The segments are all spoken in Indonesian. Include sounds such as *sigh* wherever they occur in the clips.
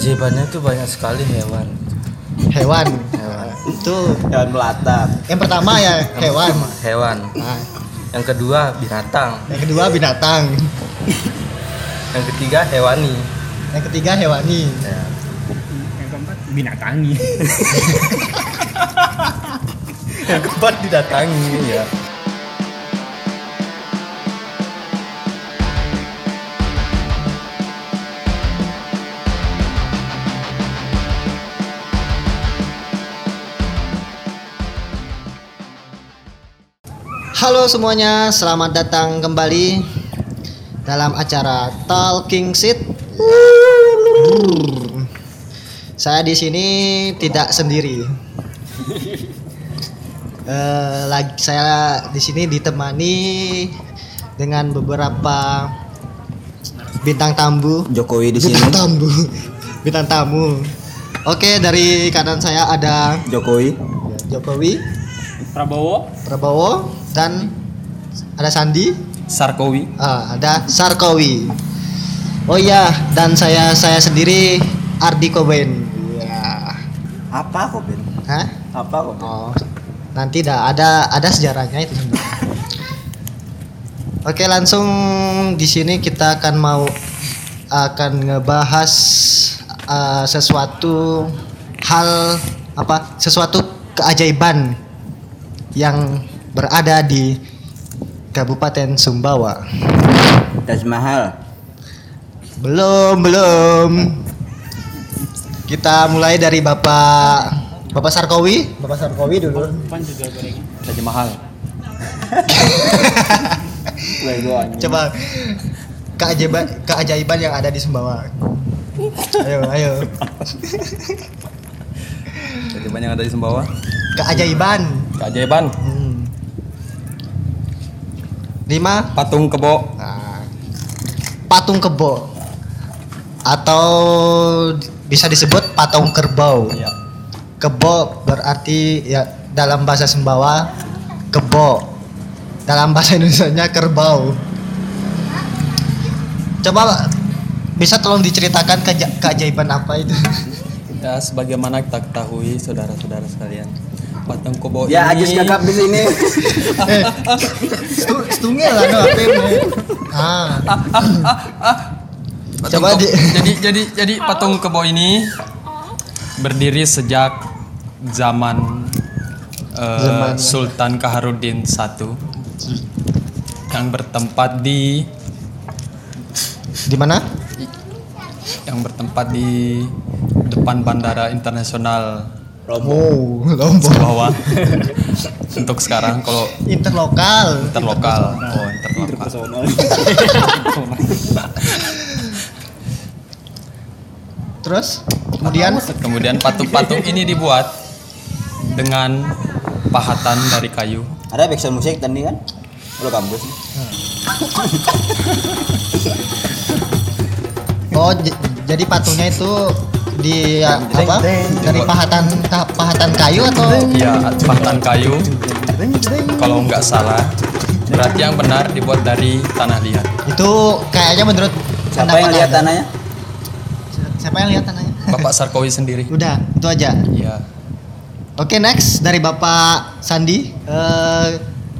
Keajaibannya itu banyak sekali hewan. Hewan. Hewan. Itu Hewan melata. yang pertama ya hewan. Hewan. Nah, Yang kedua binatang. yang kedua binatang. Yang ketiga hewani. Yang ketiga hewani. Ya. Yang keempat binatangi. *laughs* Yang keempat didatangi ya. Halo semuanya, selamat datang kembali dalam acara Talking Seat. Saya di sini tidak sendiri. *laughs* Eh, lagi saya di sini ditemani dengan beberapa bintang tamu. Jokowi di sini. Bintang tamu. *laughs* Bintang tamu. Oke, dari kanan saya ada Jokowi. Jokowi, Prabowo, Prabowo, dan ada Sandi. Sarkowi. Ah, ada Sarkowi. Oh iya, dan saya saya sendiri Ardi Koben. Ya. Apa kok Ben? Hah? Apa kok? Ben? Oh. Nanti dah ada ada sejarahnya itu semua. Oke, langsung di sini kita akan mau akan ngebahas uh, sesuatu hal apa? Sesuatu keajaiban yang berada di Kabupaten Sumbawa. Taj Mahal. Belum, belum. Kita mulai dari Bapak Bapak Sarkowi. Bapak Sarkowi dulu. Pan juga Mahal. *laughs* Coba keajaiban keajaiban yang ada di Sumbawa. Ayo, ayo. Keajaiban yang ada di Sumbawa. Keajaiban. Keajaiban. Lima. Patung kebo. Nah, patung kebo atau bisa disebut patung kerbau. Ya. Kebo berarti ya dalam bahasa Sumbawa kebo. Dalam bahasa Indonesia kerbau. Coba bisa tolong diceritakan keja- keajaiban apa itu? Ya, sebagaimana kita ketahui saudara-saudara sekalian. Patung kebo Ya ini. Ajis gagap di sini. *laughs* eh, stu- stungil lah no, apa ini? Ah, Patung Coba di- jadi jadi jadi patung kebo ini. Berdiri sejak zaman, eh, Zaman- Sultan Kaharudin I yang bertempat di di mana? yang bertempat di depan Bandara Internasional Oh, Lombok. Sumbawa. *laughs* Untuk sekarang kalau Interlokal. interlokal, oh interlokal. *laughs* Terus kemudian Kemudian patung-patung ini dibuat dengan pahatan dari kayu. Ada backsound musik tadi kan? Lo kampus. oh j- jadi patungnya itu di ya, apa? Dari pahatan ta- pahatan kayu atau Ya, pahatan kayu. Kalau nggak salah, berarti yang benar dibuat dari tanah liat. itu kayaknya menurut Siapa yang lihat tanahnya? Siapa yang lihat tanahnya? Bapak Sarkowi sendiri. Udah, itu aja. Ya, Oke, next dari Bapak Sandi. Eh,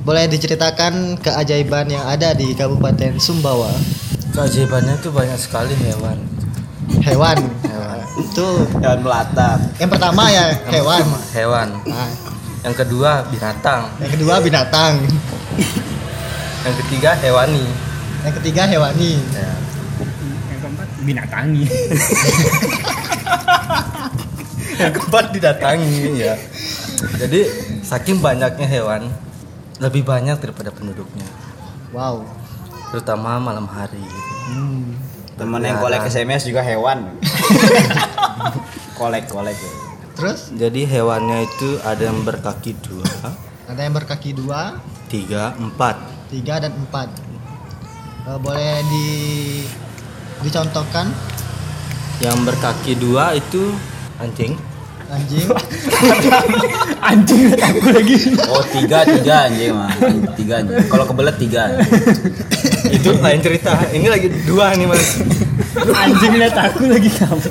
boleh diceritakan keajaiban yang ada di Kabupaten Sumbawa. keajaibannya itu banyak sekali hewan. Hewan. Hewan. Itu Hewan melata. yang pertama ya hewan. Hewan. Nah, Yang kedua binatang. yang kedua binatang. Yang ketiga hewani. Yang ketiga hewani. Ya. Yang keempat binatangi. *laughs* Yang keempat didatangi ya. Jadi saking banyaknya hewan, lebih banyak daripada penduduknya, Wow. terutama malam hari. Hmm. Temen yang kolek SMS juga hewan. kolek kolek. Terus Jadi hewannya itu ada yang berkaki dua, ada yang berkaki dua, tiga, empat. tiga dan empat. Eh, boleh di dicontohkan Yang berkaki dua itu anjing. Anjing. *laughs* Anjing aku lagi. Oh tiga tiga anjing mah. Tiga anjing. Kalau kebelet tiga. itu lain cerita. Ini lagi dua nih mas. Anjing lihat aku lagi kamu.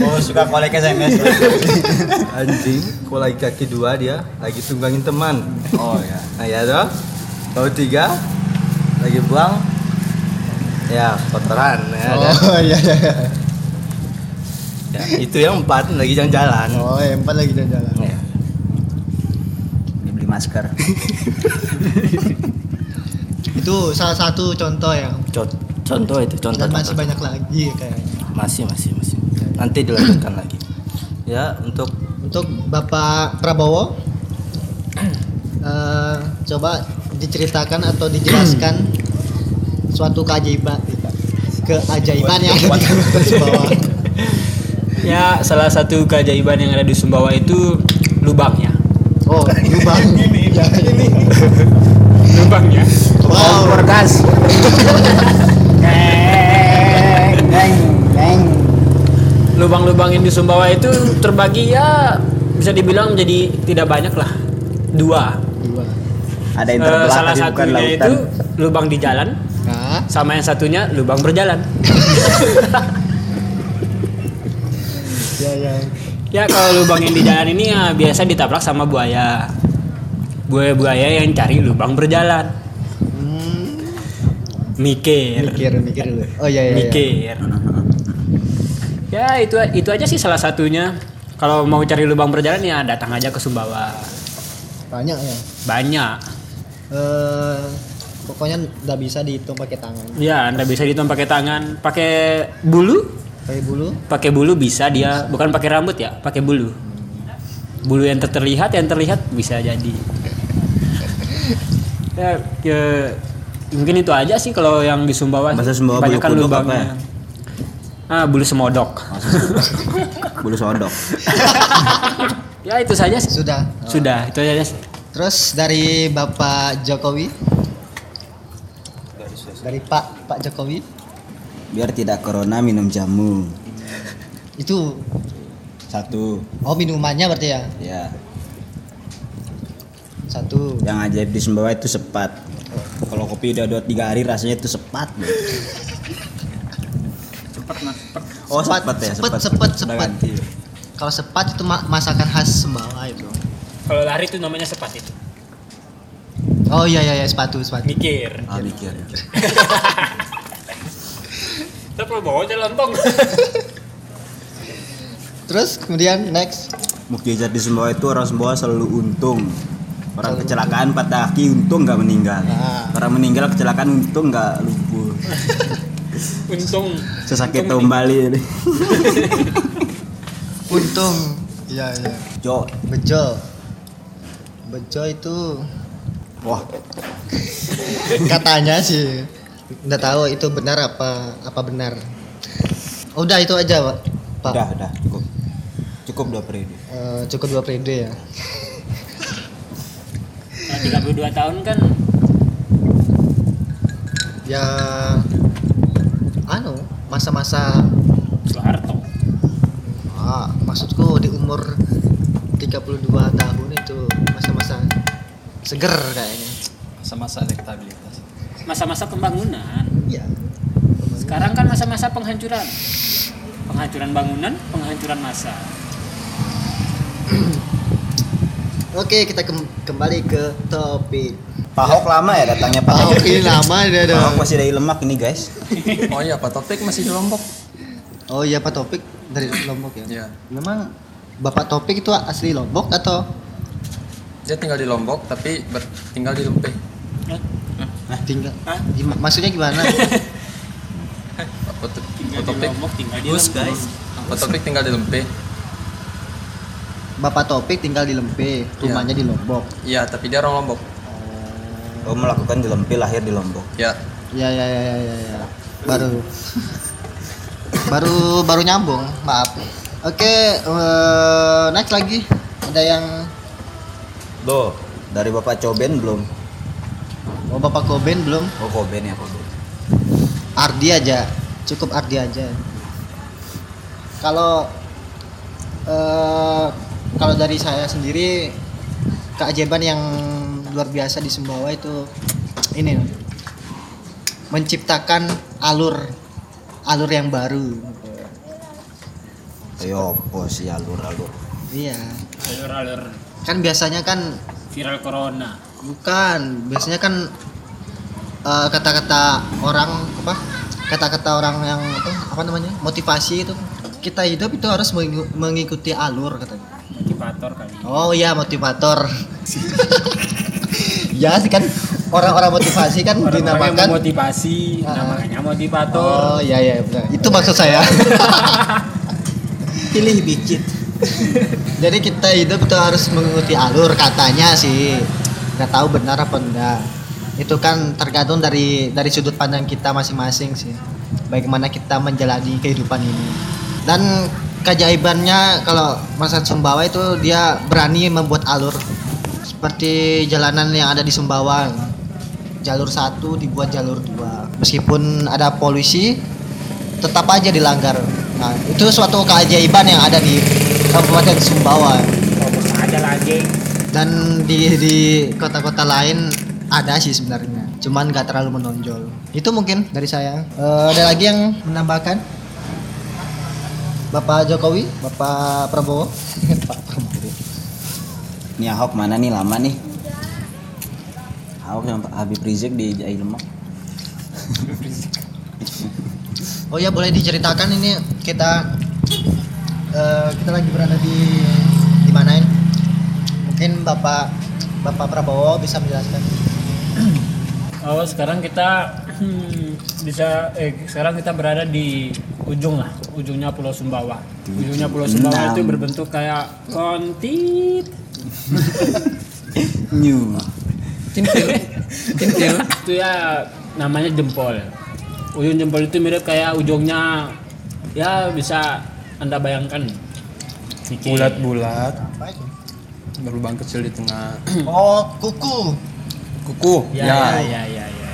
Oh suka kolek SMS. Anjing, kalau lagi kaki dua dia lagi tunggangin teman. Oh ya. Nah ya toh. Tahu tiga lagi buang ya kotoran ya. Oh *laughs* iya iya. iya. Ya, itu yang empat lagi jalan-jalan. Oh, yang empat lagi jalan-jalan. Ya. Dibeli masker. *laughs* Itu salah satu contoh ya. Cont- contoh itu contoh. Dan masih contoh. banyak lagi kayaknya. Masih masih masih. Nanti dilanjutkan lagi. Ya untuk Untuk Bapak Prabowo *clears throat* eh, coba diceritakan atau dijelaskan *clears throat* suatu keajaiban keajaiban yang ada di Sumbawa. *laughs* Ya, salah satu keajaiban yang ada di Sumbawa itu lubangnya. Oh, lubang. *laughs* Ya, ini. Lubangnya. Wow. Kompor gas. *laughs* Lubang-lubang yang di Sumbawa itu terbagi ya bisa dibilang menjadi tidak banyak lah. Dua. Dua. Ada yang Eh, terbelah salah tapi bukan satunya lautan. itu lubang di jalan, sama yang satunya lubang berjalan. ya ya. Ya kalau lubang yang di jalan ini ya biasa ditabrak sama buaya. Buaya-buaya yang cari lubang berjalan. Hmm, Mikir. mikir mikir dulu. Oh iya iya. iya. Mikir. Ya itu itu aja sih salah satunya. Kalau mau cari lubang berjalan ya datang aja ke Sumbawa. Banyak ya. Banyak. Eh pokoknya nggak bisa dihitung pakai tangan. Ya, Anda bisa dihitung pakai tangan, pakai bulu, Pakai bulu. pakai bulu bisa dia, bukan pakai rambut ya, pakai bulu. Bulu yang ter- terlihat, yang terlihat bisa jadi. *laughs* Ya, ya, mungkin itu aja sih kalau yang di Sumbawa. Bahasa Sumbawa bulu Kebanyakan kuduk lubangnya. apa ya? Ah, bulu semodok. *laughs* Bulu sodok. *laughs* ya itu saja sih. Sudah. Sudah, itu aja. Terus dari Bapak Jokowi. Dari Pak Pak Jokowi Biar tidak corona minum jamu. itu Satu. oh minumannya berarti ya Ya. satu Yang ajaib di Sumbawa itu sepat. Kalau kopi udah dua tiga hari rasanya itu sepat. *laughs* Oh Sepat, sepat ya sepat. sepet. ganti. kalau sepat itu ma- masakan khas Sumbawa itu Kalau lari itu namanya sepat itu. Oh iya iya, iya sepatu sepatu Mikir. Ah mikir. *laughs* Kita bawa jalan tong. *laughs* terus kemudian next Mukjizat di Sumbawa itu orang Sumbawa selalu untung. Orang kecelakaan patah kaki untung nggak meninggal. Ah. Orang meninggal kecelakaan untung nggak lumpuh. *laughs* Untung. Sesakit kembali ini. untung iya iya Jo, bejo bejo itu wah. Katanya sih nggak tahu itu benar apa apa benar. Udah itu aja pak. Pak. Udah udah cukup. Cukup dua periode. Eh, cukup dua periode ya. Nah, 32 tahun kan? Ya anu masa-masa Soeharto. ah, maksudku di umur 32 tahun itu masa-masa seger kayaknya masa-masa elektabilitas. Masa-masa pembangunan. iya Sekarang kan masa-masa penghancuran. Penghancuran bangunan, penghancuran masa. oke kita kem- kembali ke topik Pak Ahok lama ya datangnya Pak Ahok. ini lama dia Pak ada Ahok masih dari Lemak ini guys. *laughs* Oh iya, Pak Topik masih di Lombok. oh iya pak topik dari lombok ya Iya. memang bapak topik itu asli lombok atau Dia tinggal di Lombok tapi ber- tinggal di Lempeh. tinggal Hah? gima- maksudnya gimana *laughs* Pak Tinggal di Topik, Lombok, tinggal di Bus, Lombok. guys. Topik tinggal di Lempeh. bapak topik tinggal di lempe rumahnya di lombok Iya, tapi dia orang Lombok. Oh melakukan di Lempi lahir di Lombok. Ya. ya ya ya ya ya, ya. baru *laughs* baru baru nyambung maaf oke eh, next lagi ada yang Loh, dari Bapak Coben belum? oh bapak koben belum Oh Koben ya Koben. Ardi aja cukup Ardi aja kalau eh, kalau dari saya sendiri keajaiban yang luar biasa di Sumbawa itu ini menciptakan alur alur yang baru. Ayo apa sih alur-alur? Iya. Alur-alur Kan biasanya kan viral corona. bukan, biasanya kan eh, kata-kata orang apa? Kata-kata orang yang apa, apa namanya? motivasi itu. Kita hidup itu harus mengiku- mengikuti alur katanya. Motivator kali. Oh iya motivator. *laughs* ya sih kan orang-orang motivasi kan Orang-orang yang dinamakan memotivasi, Ah. namanya motivator. Oh iya iya benar. Itu maksud saya. *laughs* Pilih bicit. *laughs* Jadi kita hidup itu harus mengikuti alur katanya sih. Nggak tahu benar apa enggak. Itu kan tergantung dari dari sudut pandang kita masing-masing sih. Bagaimana kita menjalani kehidupan ini. Dan keajaibannya kalau Masa Sumbawa itu dia berani membuat alur seperti jalanan yang ada di Sumbawa. Jalur satu dibuat jalur dua. Meskipun ada polisi, tetap aja dilanggar. Nah, itu suatu keajaiban yang ada di Kabupaten Sumbawa aja lagi. dan di di kota-kota lain ada sih sebenarnya. Cuman nggak terlalu menonjol. Itu mungkin dari saya. Eh, ada lagi yang menambahkan? Bapak Jokowi, Bapak Prabowo, *laughs* Pak Prabowo. Ini Ahok mana nih lama nih? Ahok Pak Habib Rizik di Jai Lemak. *laughs* Oh ya boleh diceritakan ini kita eh, kita lagi berada di di mana ini? Mungkin Bapak Bapak Prabowo bisa menjelaskan. Oh sekarang kita hmm, bisa eh sekarang kita berada di ujung lah, ujungnya Pulau Sumbawa. Ujungnya Pulau Sumbawa Enam. itu berbentuk kayak kontit. *laughs* New. Cintil. Cintil. itu ya namanya jempol. Ujung jempol itu mirip kayak ujungnya ya bisa anda bayangkan. Bulat-bulat berlubang kecil di tengah *clears throat* Oh, kuku. kuku Ya, ya, ya, ya, ya, ya.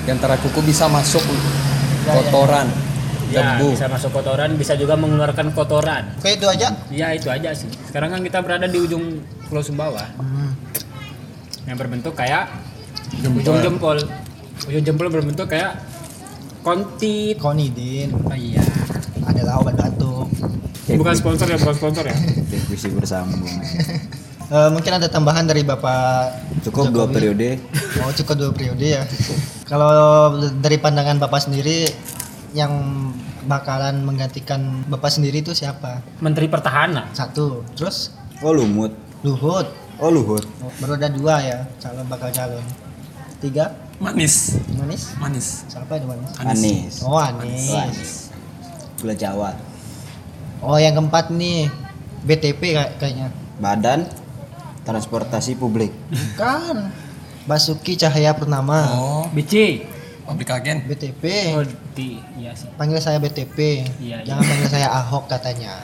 di antara kuku bisa masuk ya. kotoran Ya, debu bisa masuk kotoran, bisa juga mengeluarkan kotoran. Oke itu aja. Ya itu aja sih. Sekarang kan kita berada di ujung Pulau Sumbawa Hmm. yang berbentuk kayak Jempol. ujung jempol. Ujung jempol berbentuk kayak kontit. Konidin Oh, iya. adalah obat batuk. Bukan sponsor ya, bukan sponsor ya. Diskusi bersambung. Eh, mungkin ada tambahan dari Bapak Cukup dua Jokowi. periode. Oh, cukup dua periode ya. Kalau dari pandangan Bapak sendiri yang bakalan menggantikan Bapak sendiri itu siapa? Menteri Pertahanan. Satu. Terus Oh Lumut. Luhut. Oh Luhut. Oh, baru ada dua ya calon bakal calon. Tiga manis manis. manis Siapa itu manis? Anis. Oh Anis. Oh, Anis. Gula Jawa. Oh yang keempat nih BTP kayak- kayaknya. Badan Transportasi Publik. Bukan. Basuki Cahaya Purnama. oh BC. pabrik agen BTP. Oh, di, iya sih. Panggil saya BTP. Iya, Jangan panggil saya Ahok katanya.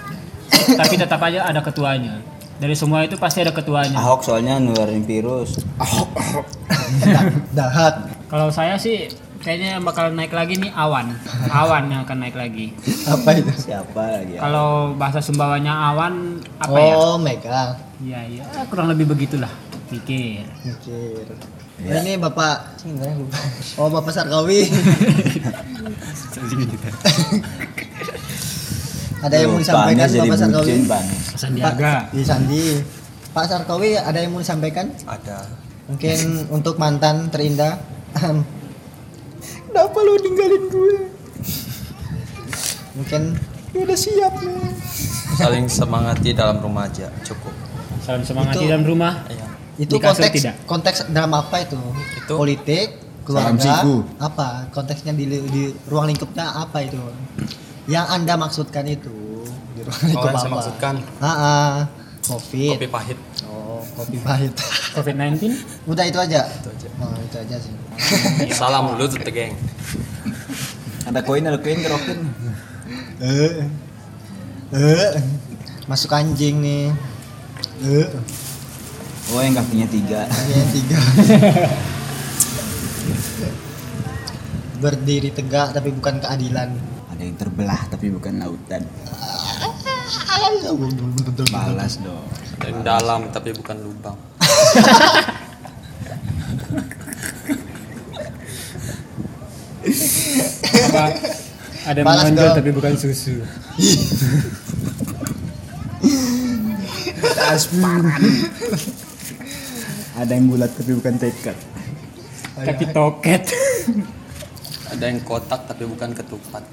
*coughs* Tapi tetap aja ada ketuanya. Dari semua itu pasti ada ketuanya. Ahok soalnya nularin virus. Da- Dahat. Kalau saya sih kayaknya yang bakal naik lagi nih awan. Awan yang akan naik lagi. Apa itu? Siapa lagi? ya? Kalau bahasa Sumbawanya awan apa ya? oh, Mega. Iya, iya. Kurang lebih begitulah. Pikir. Mikir. Ya. Ini Bapak Cina lupa. Oh, Bapak Sarkawi. *laughs* ada yang mau disampaikan Bapak Sarkawi? Sandiaga. Pak, di Sandi. Pak Sarkawi ada yang mau disampaikan? ada Mungkin untuk mantan terindah. Kenapa lu ninggalin gue? Mungkin "Ya udah siap nih. saling semangati dalam rumah aja cukup Salam semangat Itu- di dalam rumah. Iya. Itu konteks tidak? konteks dalam apa itu? Itu- politik, keluarga, apa? Konteksnya di, di ruang lingkupnya apa itu? Yang Anda maksudkan itu di ruang oh lingkup yang saya apa? maksudkan Ah, ah. Covid. kopi pahit Oh, kopi pahit. COVID-19. Udah itu aja. itu aja Oh, itu aja sih. *laughs* salam dulu tuh geng Ada koin, ada koin kerokin. Eh. Eh. Masuk anjing nih. Eh. Oh yang kakinya tiga. Yang tiga. *laughs* Berdiri tegak tapi bukan keadilan. Ada yang terbelah tapi bukan lautan. Balas dong. Ada yang dalam tapi bukan lubang Apa? Ada yang Balas menonjol dong. tapi bukan susu. Ada yang bulat tapi bukan tekad. Tapi toket. Ada yang kotak tapi bukan ketupat.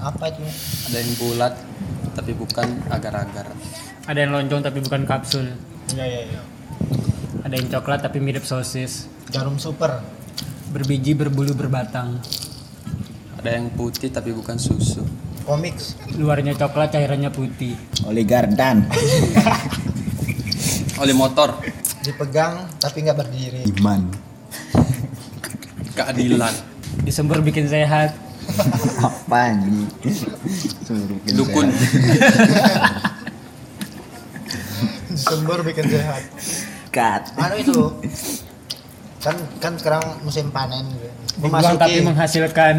Apa itu? Ada yang bulat tapi bukan agar-agar. Ada yang lonjong tapi bukan kapsul. Iya iya iya. Ada yang coklat tapi mirip sosis. Jarum super. Berbiji berbulu berbatang. Ada yang putih tapi bukan susu. Comics. Luarnya coklat, cairannya putih. Oli Gardan. *laughs* Oli motor, Dipegang tapi nggak berdiri. Iman. keadilan, Disembur bikin sehat. *laughs* Apa ini? dukun, *laughs* Sumber bikin sehat. Kat. Anu itu. Kan kan sekarang musim panen gitu. Dibuang tapi Memasuki menghasilkan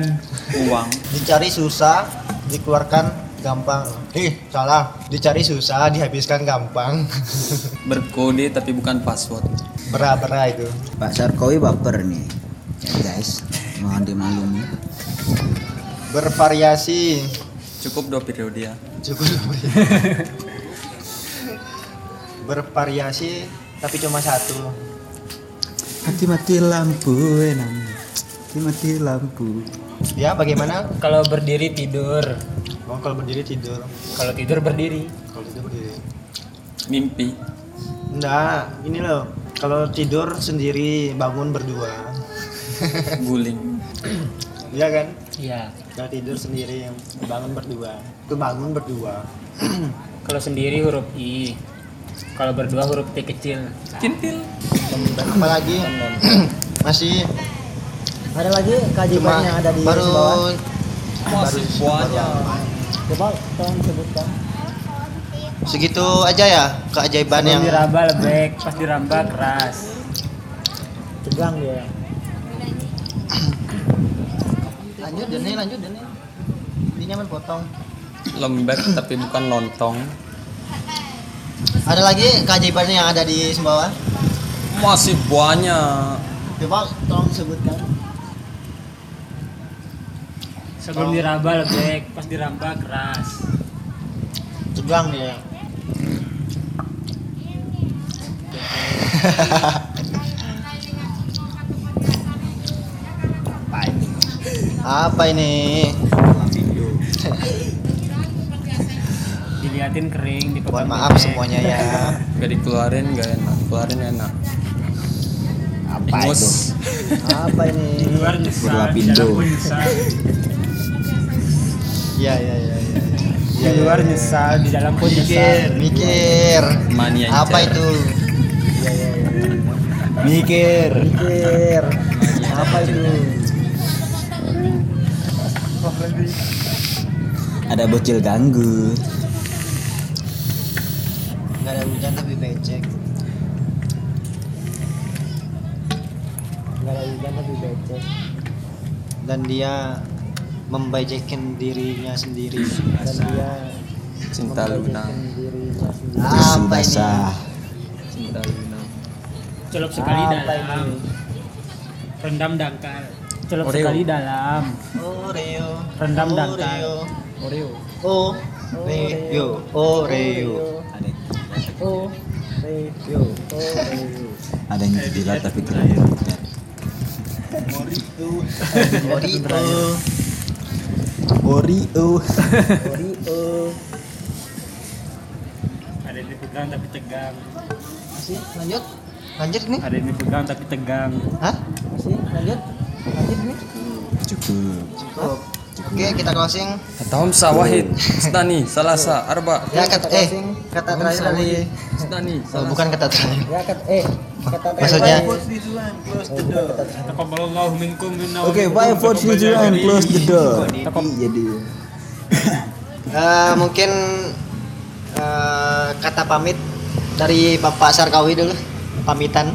uang, dicari susah, dikeluarkan gampang. Ih, salah. Dicari susah, dihabiskan gampang. *laughs* berkode tapi bukan password. Bera-bera itu. Pak Sarkowi baper nih. Ya, guys, mohon dimaklumi. Bervariasi. Cukup dua periode ya. Cukup. *laughs* Bervariasi tapi cuma satu. Mati mati lampu enam. Mati mati lampu. Ya, bagaimana? kalau berdiri tidur. Oh, kalau berdiri tidur. Kalau tidur berdiri. Kalau tidur berdiri. Mimpi, Enggak, ini loh. Kalau tidur sendiri, bangun berdua. *laughs* guling, Iya kan? Iya. Kalau tidur sendiri, bangun berdua. Itu bangun berdua. *clears throat* Kalau sendiri huruf I. Kalau berdua huruf T kecil. kintil, Apalagi *clears throat* masih Ada lagi keajaiban yang ada di baru masih banyak. Coba tolong sebutkan. segitu aja ya keajaiban yang diraba lebek, pas diramba keras. Tegang dia. *clears throat* lanjut Dani lanjut Dani ini nyaman potong Lembek tapi bukan lontong. Ada lagi keajaiban yang ada di Sumbawa? Masih banyak. coba tolong sebutkan. Sebelum diraba lebek, pas diramba keras. tegang dia. *laughs* Apa ini Diliatin kering, mohon dipegang maaf lebek. semuanya ya *laughs* Gak dikeluarin gak enak, keluarin enak. Apa Ingus. itu? Apa ini? Di luar nyesal, di Berlapindo. dalam pun nyesal. iya iya iya iya Di luar nyesal, di dalam pun mikir nyesal. mikir Mania apa itu Mikir. Pikir. Apa itu? Ada bocil ganggu. Nggak ada hujan tapi becek Enggak ada hujan tapi becek. dan dia membajekkan dirinya sendiri Dan dia Cinta Luna. apa ini. Cinta Luna. Celup sekali Apa dalam, ini? rendam dangkal. Celup Oreo. sekali dalam, Oreo Rendam Oreo. dangkal. Oreo. Oh Oreo Oreo Ada Oh, Review. Oh, review. ada yang jilat tapi terlalu Oreo Oreo. Oreo. ada yang dipegang tapi tegang. masih lanjut lanjut nih Ada yang dipegang tapi tegang. hah Masih lanjut. Lanjut nih. Cukup. cukup oke kita closing. Tahun sawahid, Sedani, Salasa, Arba, ya kata eh kata terakhir dari Sedani, oh, bukan kata terakhir. Ya kat eh kata Maksudnya? Taqabbalallahu minkum minna wa Oke, four three two one, close the door. Jadi. *laughs* Eh, mungkin eh, kata pamit dari Bapak Sarkawi dulu. Pamitan.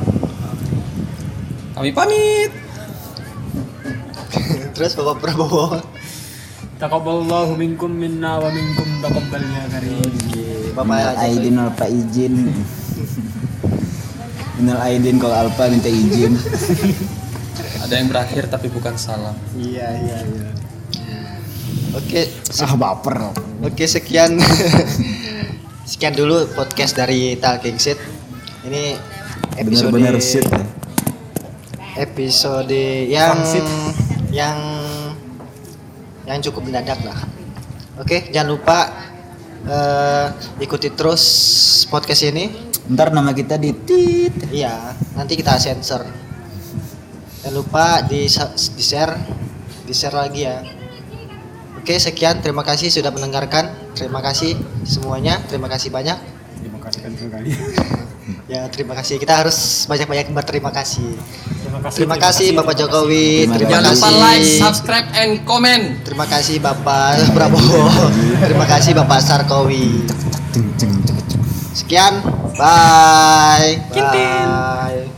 Kami pamit. *laughs* terus Bapak Prabowo Taqabbalallahu minkum minna wa minkum taqabbal ya karim. Bapak Minal Jokowi. Aidin Pak izin. Minal Aidin kalau Alpa minta izin. Ada yang berakhir tapi bukan salam. Iya iya iya. Oke, Ah baper. oke sekian. *laughs* sekian dulu podcast dari Talking Shit. Ini episode Bener-bener shit ya. episode yang yang yang cukup mendadak lah. Oke, jangan lupa eh, ikuti terus podcast ini. Ntar nama kita di tit. Iya, nanti kita sensor. Jangan lupa di di share, di share lagi ya. Oke, sekian. Terima kasih sudah mendengarkan. Terima kasih semuanya. Terima kasih banyak. Terima kasih sekali. Ya, terima kasih. Kita harus banyak-banyak berterima kasih. Terima kasih. Terima kasih Bapak Jokowi. Terima Terima Jangan lupa kasih. like, subscribe, and comment. Terima kasih Bapak *laughs* Prabowo. Terima kasih Bapak Sarkowi. Sekian. Bye. Bye.